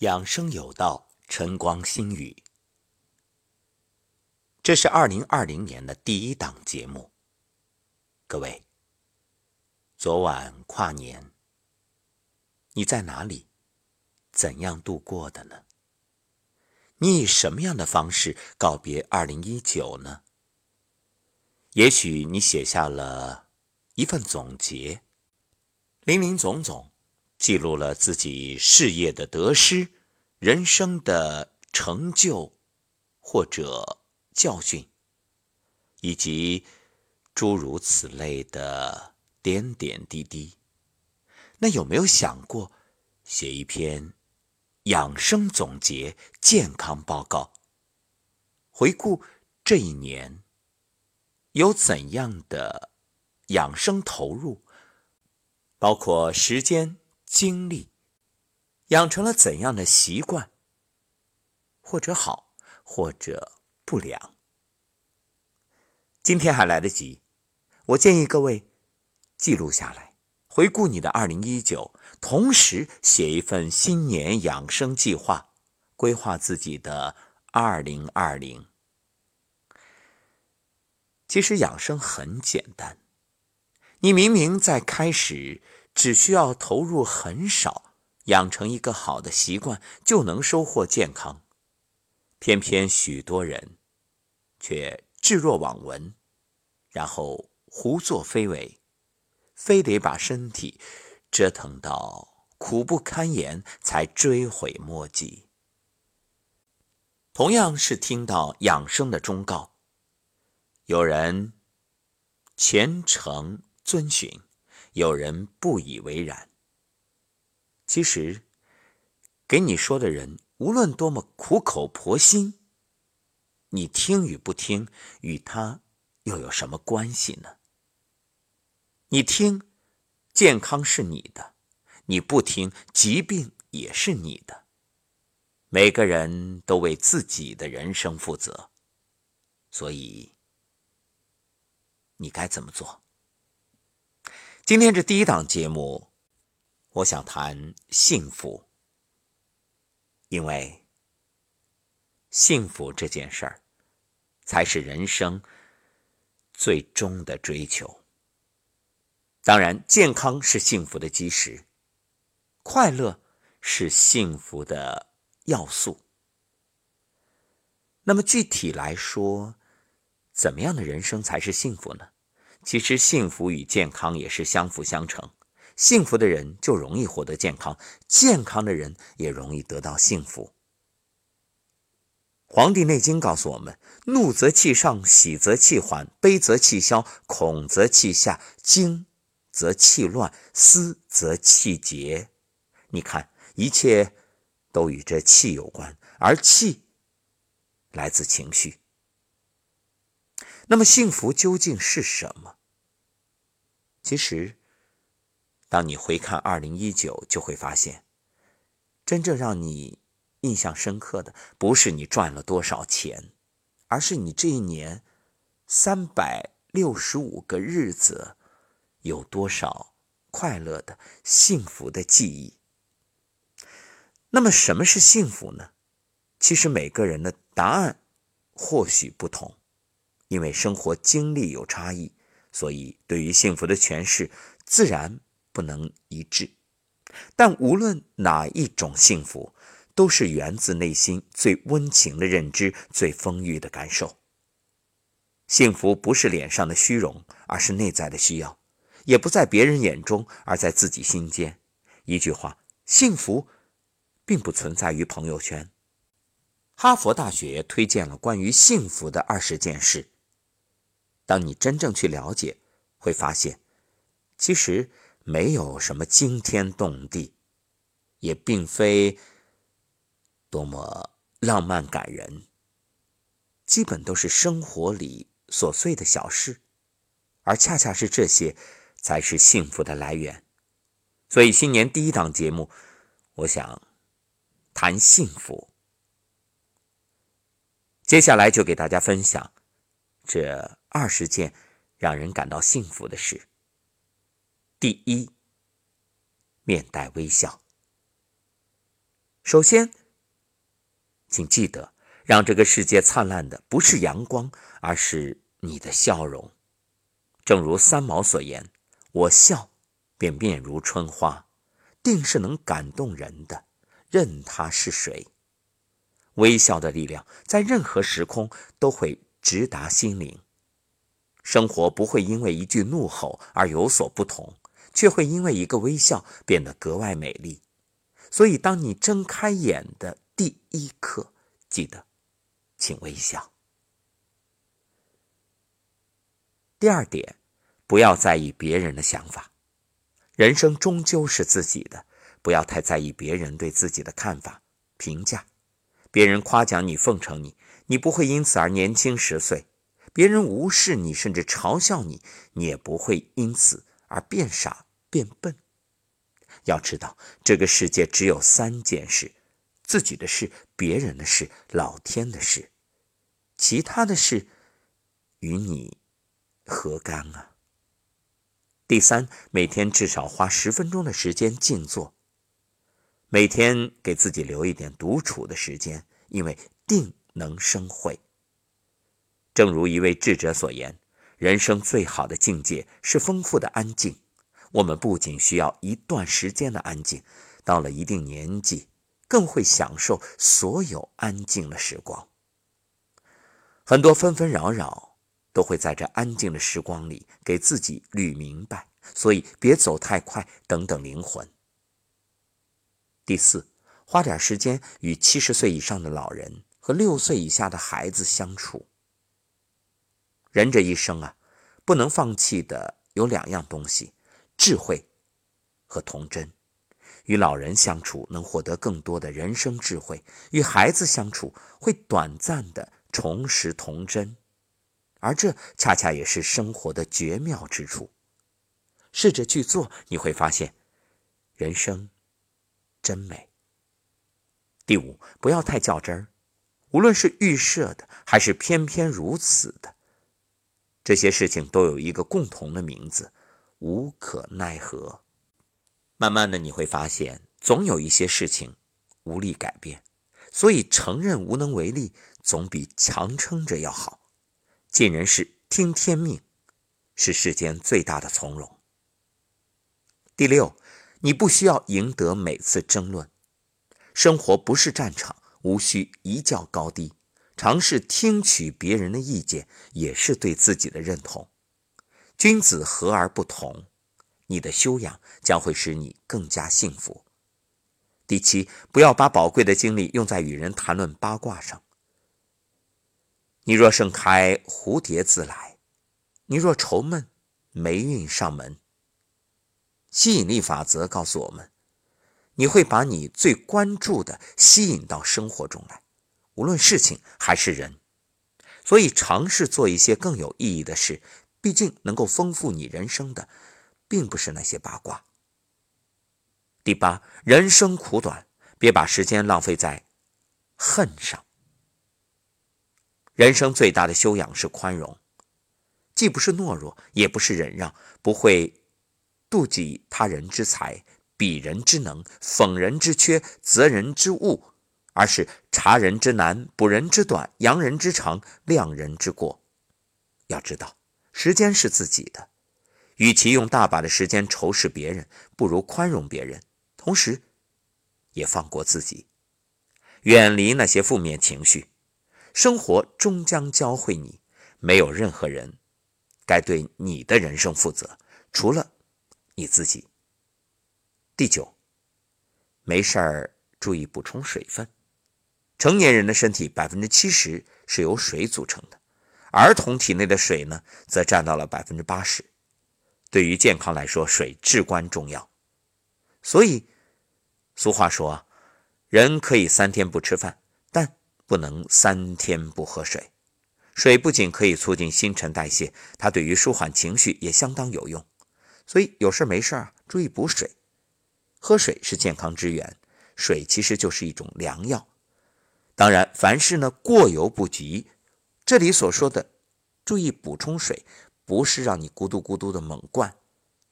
养生有道，晨光心语。这是二零二零年的第一档节目。各位，昨晚跨年，你在哪里？怎样度过的呢？你以什么样的方式告别二零一九呢？也许你写下了一份总结，林林总总。记录了自己事业的得失、人生的成就或者教训，以及诸如此类的点点滴滴。那有没有想过写一篇养生总结、健康报告，回顾这一年有怎样的养生投入，包括时间？经历养成了怎样的习惯，或者好，或者不良？今天还来得及，我建议各位记录下来，回顾你的二零一九，同时写一份新年养生计划，规划自己的二零二零。其实养生很简单，你明明在开始。只需要投入很少，养成一个好的习惯，就能收获健康。偏偏许多人却置若罔闻，然后胡作非为，非得把身体折腾到苦不堪言才追悔莫及。同样是听到养生的忠告，有人虔诚遵循。有人不以为然。其实，给你说的人无论多么苦口婆心，你听与不听，与他又有什么关系呢？你听，健康是你的；你不听，疾病也是你的。每个人都为自己的人生负责，所以，你该怎么做？今天这第一档节目，我想谈幸福，因为幸福这件事儿，才是人生最终的追求。当然，健康是幸福的基石，快乐是幸福的要素。那么具体来说，怎么样的人生才是幸福呢？其实，幸福与健康也是相辅相成。幸福的人就容易获得健康，健康的人也容易得到幸福。《黄帝内经》告诉我们：怒则气上，喜则气缓，悲则气消，恐则气下，惊则气乱，思则气结。你看，一切都与这气有关，而气来自情绪。那么幸福究竟是什么？其实，当你回看二零一九，就会发现，真正让你印象深刻的，不是你赚了多少钱，而是你这一年三百六十五个日子有多少快乐的、幸福的记忆。那么，什么是幸福呢？其实每个人的答案或许不同。因为生活经历有差异，所以对于幸福的诠释自然不能一致。但无论哪一种幸福，都是源自内心最温情的认知、最丰裕的感受。幸福不是脸上的虚荣，而是内在的需要；也不在别人眼中，而在自己心间。一句话，幸福并不存在于朋友圈。哈佛大学推荐了关于幸福的二十件事。当你真正去了解，会发现，其实没有什么惊天动地，也并非多么浪漫感人，基本都是生活里琐碎的小事，而恰恰是这些，才是幸福的来源。所以，新年第一档节目，我想谈幸福。接下来就给大家分享这。二十件让人感到幸福的事。第一，面带微笑。首先，请记得，让这个世界灿烂的不是阳光，而是你的笑容。正如三毛所言：“我笑，便面如春花，定是能感动人的，任他是谁。”微笑的力量，在任何时空都会直达心灵。生活不会因为一句怒吼而有所不同，却会因为一个微笑变得格外美丽。所以，当你睁开眼的第一刻，记得，请微笑。第二点，不要在意别人的想法。人生终究是自己的，不要太在意别人对自己的看法、评价。别人夸奖你、奉承你，你不会因此而年轻十岁；别人无视你，甚至嘲笑你，你也不会因此而变傻、变笨。要知道，这个世界只有三件事：自己的事、别人的事、老天的事。其他的事与你何干啊？第三，每天至少花十分钟的时间静坐。每天给自己留一点独处的时间，因为定能生慧。正如一位智者所言：“人生最好的境界是丰富的安静。”我们不仅需要一段时间的安静，到了一定年纪，更会享受所有安静的时光。很多纷纷扰扰，都会在这安静的时光里给自己捋明白。所以，别走太快，等等灵魂。第四，花点时间与七十岁以上的老人和六岁以下的孩子相处。人这一生啊，不能放弃的有两样东西：智慧和童真。与老人相处能获得更多的人生智慧，与孩子相处会短暂的重拾童真，而这恰恰也是生活的绝妙之处。试着去做，你会发现，人生。真美。第五，不要太较真儿，无论是预设的还是偏偏如此的，这些事情都有一个共同的名字：无可奈何。慢慢的，你会发现，总有一些事情无力改变，所以承认无能为力，总比强撑着要好。尽人事，听天命，是世间最大的从容。第六。你不需要赢得每次争论，生活不是战场，无需一较高低。尝试听取别人的意见，也是对自己的认同。君子和而不同，你的修养将会使你更加幸福。第七，不要把宝贵的精力用在与人谈论八卦上。你若盛开，蝴蝶自来；你若愁闷，霉运上门。吸引力法则告诉我们，你会把你最关注的吸引到生活中来，无论事情还是人。所以，尝试做一些更有意义的事。毕竟，能够丰富你人生的，并不是那些八卦。第八，人生苦短，别把时间浪费在恨上。人生最大的修养是宽容，既不是懦弱，也不是忍让，不会。妒忌他人之才，鄙人之能，讽人之缺，责人之误，而是察人之难，补人之短，扬人之长，量人之过。要知道，时间是自己的，与其用大把的时间仇视别人，不如宽容别人，同时也放过自己，远离那些负面情绪。生活终将教会你，没有任何人该对你的人生负责，除了。你自己。第九，没事儿注意补充水分。成年人的身体百分之七十是由水组成的，儿童体内的水呢，则占到了百分之八十。对于健康来说，水至关重要。所以，俗话说，人可以三天不吃饭，但不能三天不喝水。水不仅可以促进新陈代谢，它对于舒缓情绪也相当有用。所以有事没事啊，注意补水。喝水是健康之源，水其实就是一种良药。当然，凡事呢过犹不及。这里所说的注意补充水，不是让你咕嘟咕嘟的猛灌，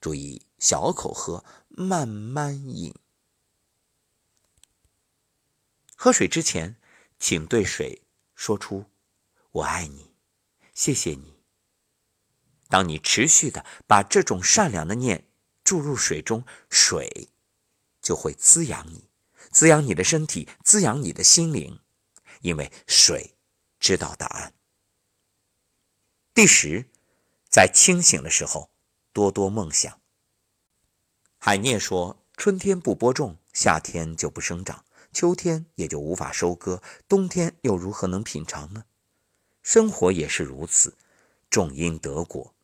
注意小口喝，慢慢饮。喝水之前，请对水说出“我爱你，谢谢你”。当你持续的把这种善良的念注入水中，水就会滋养你，滋养你的身体，滋养你的心灵，因为水知道答案。第十，在清醒的时候多多梦想。海涅说：“春天不播种，夏天就不生长，秋天也就无法收割，冬天又如何能品尝呢？生活也是如此，种因得果，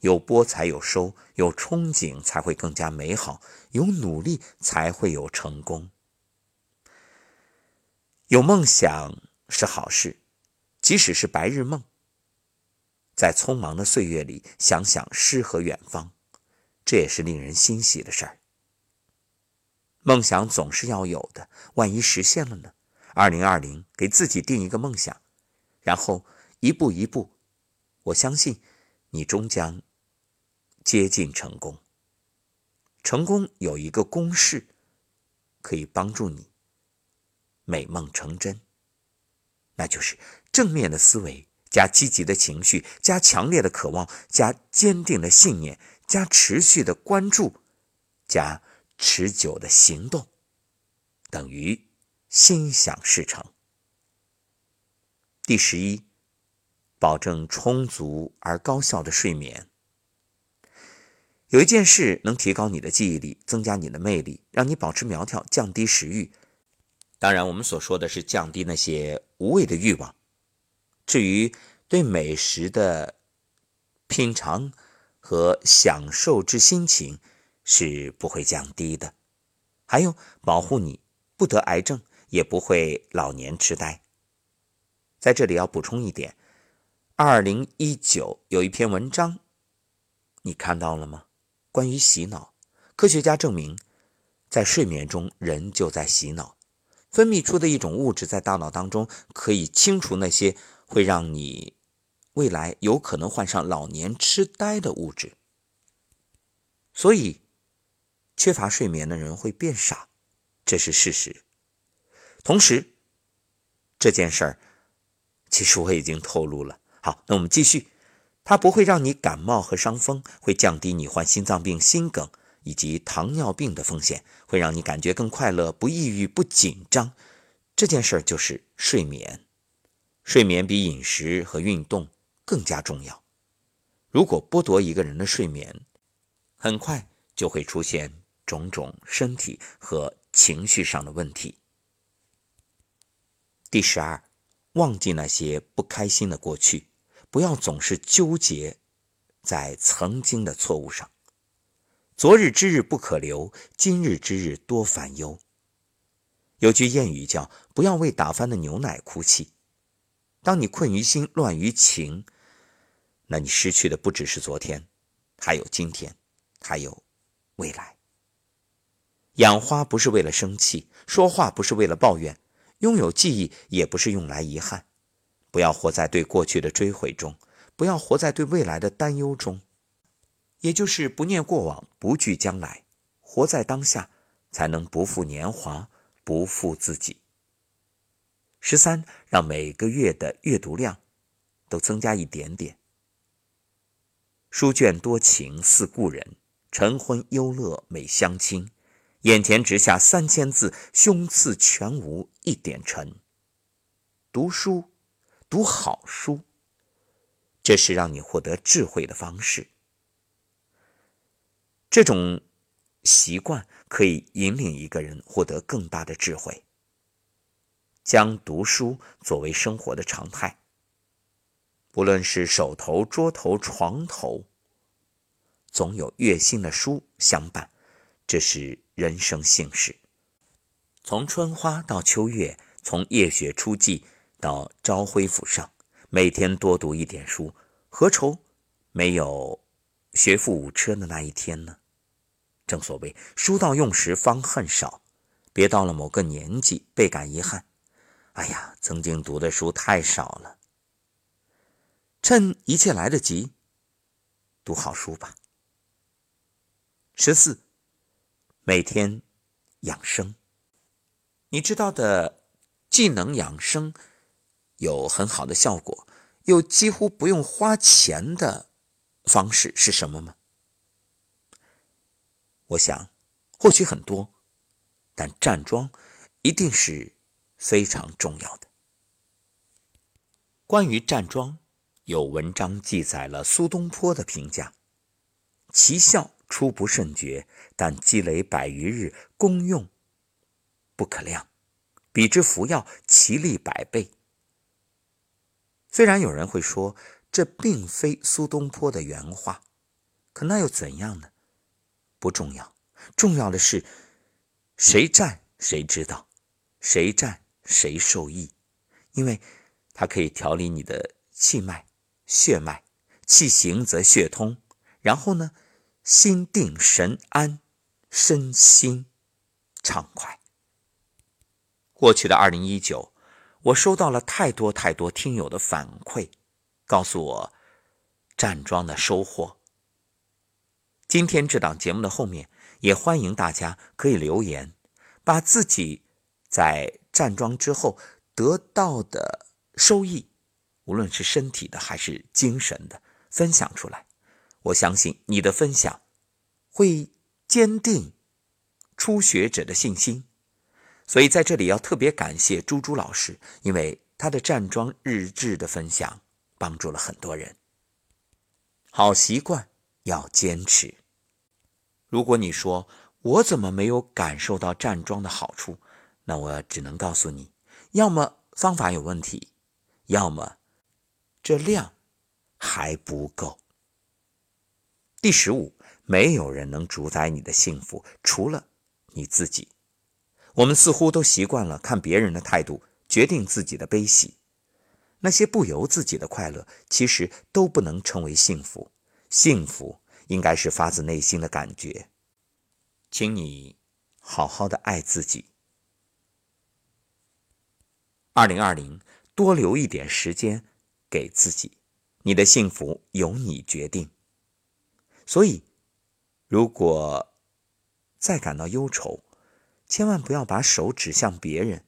有播才有收，有憧憬才会更加美好，有努力才会有成功。有梦想是好事，即使是白日梦。”在匆忙的岁月里，想想诗和远方，这也是令人欣喜的事儿。梦想总是要有的，万一实现了呢？二零二零，给自己定一个梦想，然后一步一步，我相信你终将接近成功。成功有一个公式，可以帮助你美梦成真，那就是正面的思维。加积极的情绪，加强烈的渴望，加坚定的信念，加持续的关注，加持久的行动，等于心想事成。第十一，保证充足而高效的睡眠。有一件事能提高你的记忆力，增加你的魅力，让你保持苗条，降低食欲。当然，我们所说的是降低那些无谓的欲望。至于对美食的品尝和享受之心情是不会降低的，还有保护你不得癌症，也不会老年痴呆。在这里要补充一点，二零一九有一篇文章，你看到了吗？关于洗脑，科学家证明，在睡眠中人就在洗脑，分泌出的一种物质在大脑当中可以清除那些。会让你未来有可能患上老年痴呆的物质，所以缺乏睡眠的人会变傻，这是事实。同时，这件事儿其实我已经透露了。好，那我们继续。它不会让你感冒和伤风，会降低你患心脏病、心梗以及糖尿病的风险，会让你感觉更快乐、不抑郁、不紧张。这件事儿就是睡眠。睡眠比饮食和运动更加重要。如果剥夺一个人的睡眠，很快就会出现种种身体和情绪上的问题。第十二，忘记那些不开心的过去，不要总是纠结在曾经的错误上。昨日之日不可留，今日之日多烦忧。有句谚语叫“不要为打翻的牛奶哭泣”。当你困于心、乱于情，那你失去的不只是昨天，还有今天，还有未来。养花不是为了生气，说话不是为了抱怨，拥有记忆也不是用来遗憾。不要活在对过去的追悔中，不要活在对未来的担忧中，也就是不念过往，不惧将来，活在当下，才能不负年华，不负自己。十三，让每个月的阅读量都增加一点点。书卷多情似故人，晨昏忧乐每相亲。眼前直下三千字，胸次全无一点尘。读书，读好书，这是让你获得智慧的方式。这种习惯可以引领一个人获得更大的智慧。将读书作为生活的常态，不论是手头、桌头、床头，总有悦心的书相伴，这是人生幸事。从春花到秋月，从夜雪初霁到朝晖甫上，每天多读一点书，何愁没有学富五车的那一天呢？正所谓“书到用时方恨少”，别到了某个年纪倍感遗憾。哎呀，曾经读的书太少了。趁一切来得及，读好书吧。十四，每天养生。你知道的，既能养生，有很好的效果，又几乎不用花钱的方式是什么吗？我想，或许很多，但站桩一定是非常重要的。关于站桩，有文章记载了苏东坡的评价：其效初不甚觉，但积累百余日，功用不可量。比之服药，其力百倍。虽然有人会说这并非苏东坡的原话，可那又怎样呢？不重要，重要的是谁站谁知道，谁站谁受益，因为它可以调理你的气脉、血脉，气行则血通，然后呢，心定神安，身心畅快。过去的二零一九，我收到了太多太多听友的反馈，告诉我站桩的收获。今天这档节目的后面，也欢迎大家可以留言，把自己在站桩之后得到的收益，无论是身体的还是精神的，分享出来。我相信你的分享会坚定初学者的信心。所以在这里要特别感谢朱朱老师，因为他的站桩日志的分享帮助了很多人。好习惯要坚持。如果你说我怎么没有感受到站桩的好处，那我只能告诉你，要么方法有问题，要么这量还不够。第十五，没有人能主宰你的幸福，除了你自己。我们似乎都习惯了看别人的态度决定自己的悲喜，那些不由自己的快乐，其实都不能称为幸福。幸福。应该是发自内心的感觉，请你好好的爱自己。二零二零，多留一点时间给自己，你的幸福由你决定。所以，如果再感到忧愁，千万不要把手指向别人，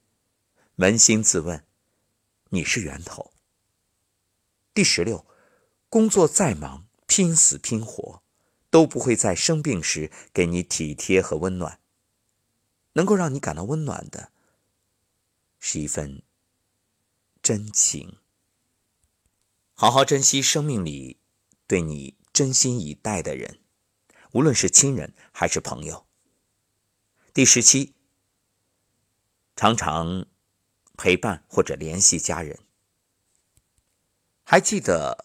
扪心自问，你是源头。第十六，工作再忙，拼死拼活。都不会在生病时给你体贴和温暖。能够让你感到温暖的，是一份真情。好好珍惜生命里对你真心以待的人，无论是亲人还是朋友。第十七，常常陪伴或者联系家人。还记得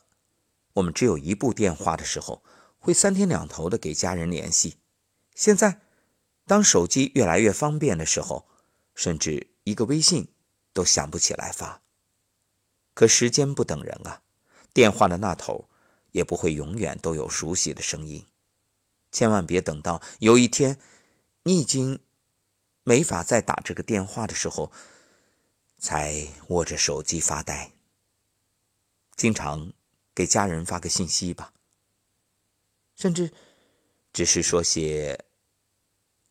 我们只有一部电话的时候。会三天两头的给家人联系。现在，当手机越来越方便的时候，甚至一个微信都想不起来发。可时间不等人啊，电话的那头也不会永远都有熟悉的声音。千万别等到有一天你已经没法再打这个电话的时候，才握着手机发呆。经常给家人发个信息吧。甚至只是说些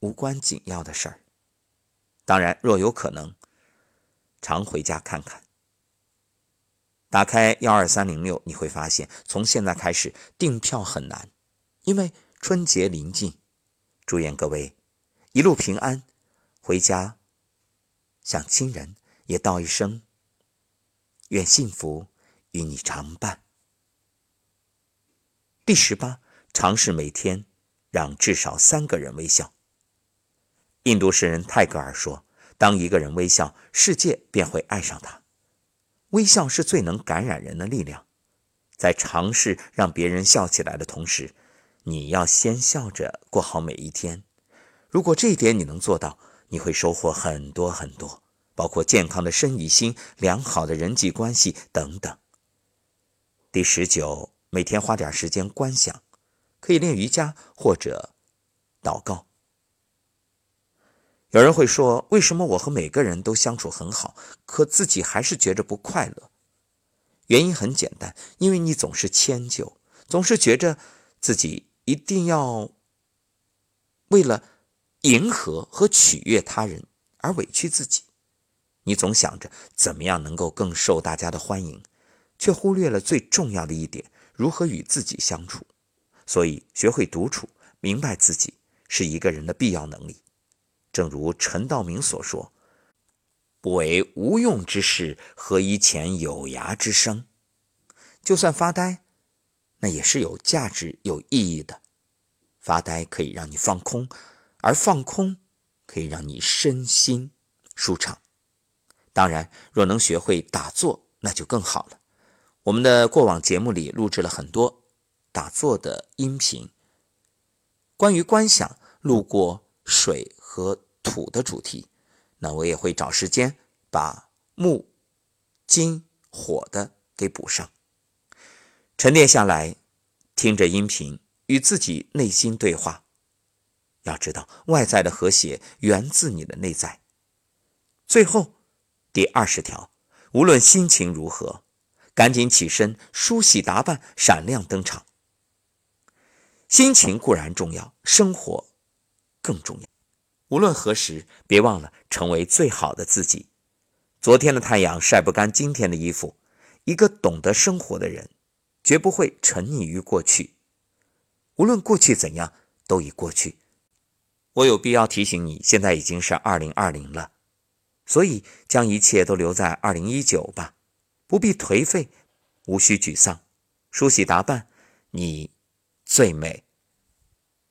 无关紧要的事儿。当然，若有可能，常回家看看。打开幺二三零六，你会发现，从现在开始订票很难，因为春节临近。祝愿各位一路平安，回家向亲人也道一声，愿幸福与你常伴。第十八。尝试每天让至少三个人微笑。印度诗人泰戈尔说：“当一个人微笑，世界便会爱上他。微笑是最能感染人的力量。在尝试让别人笑起来的同时，你要先笑着过好每一天。如果这一点你能做到，你会收获很多很多，包括健康的身与心、良好的人际关系等等。”第十九，每天花点时间观想。可以练瑜伽或者祷告。有人会说：“为什么我和每个人都相处很好，可自己还是觉着不快乐？”原因很简单，因为你总是迁就，总是觉着自己一定要为了迎合和取悦他人而委屈自己。你总想着怎么样能够更受大家的欢迎，却忽略了最重要的一点：如何与自己相处。所以，学会独处，明白自己，是一个人的必要能力。正如陈道明所说：“不为无用之事，何以遣有涯之生？”就算发呆，那也是有价值、有意义的。发呆可以让你放空，而放空可以让你身心舒畅。当然，若能学会打坐，那就更好了。我们的过往节目里录制了很多打坐的音频，关于观想路过水和土的主题，那我也会找时间把木、金、火的给补上。沉淀下来，听着音频，与自己内心对话。要知道，外在的和谐源自你的内在。最后。第二十条，无论心情如何，赶紧起身梳洗打扮，闪亮登场。心情固然重要，生活更重要。无论何时，别忘了成为最好的自己。昨天的太阳晒不干今天的衣服。一个懂得生活的人，绝不会沉溺于过去。无论过去怎样，都已过去。我有必要提醒你，现在已经是二零二零了。所以，将一切都留在二零一九吧，不必颓废，无需沮丧，梳洗打扮，你最美。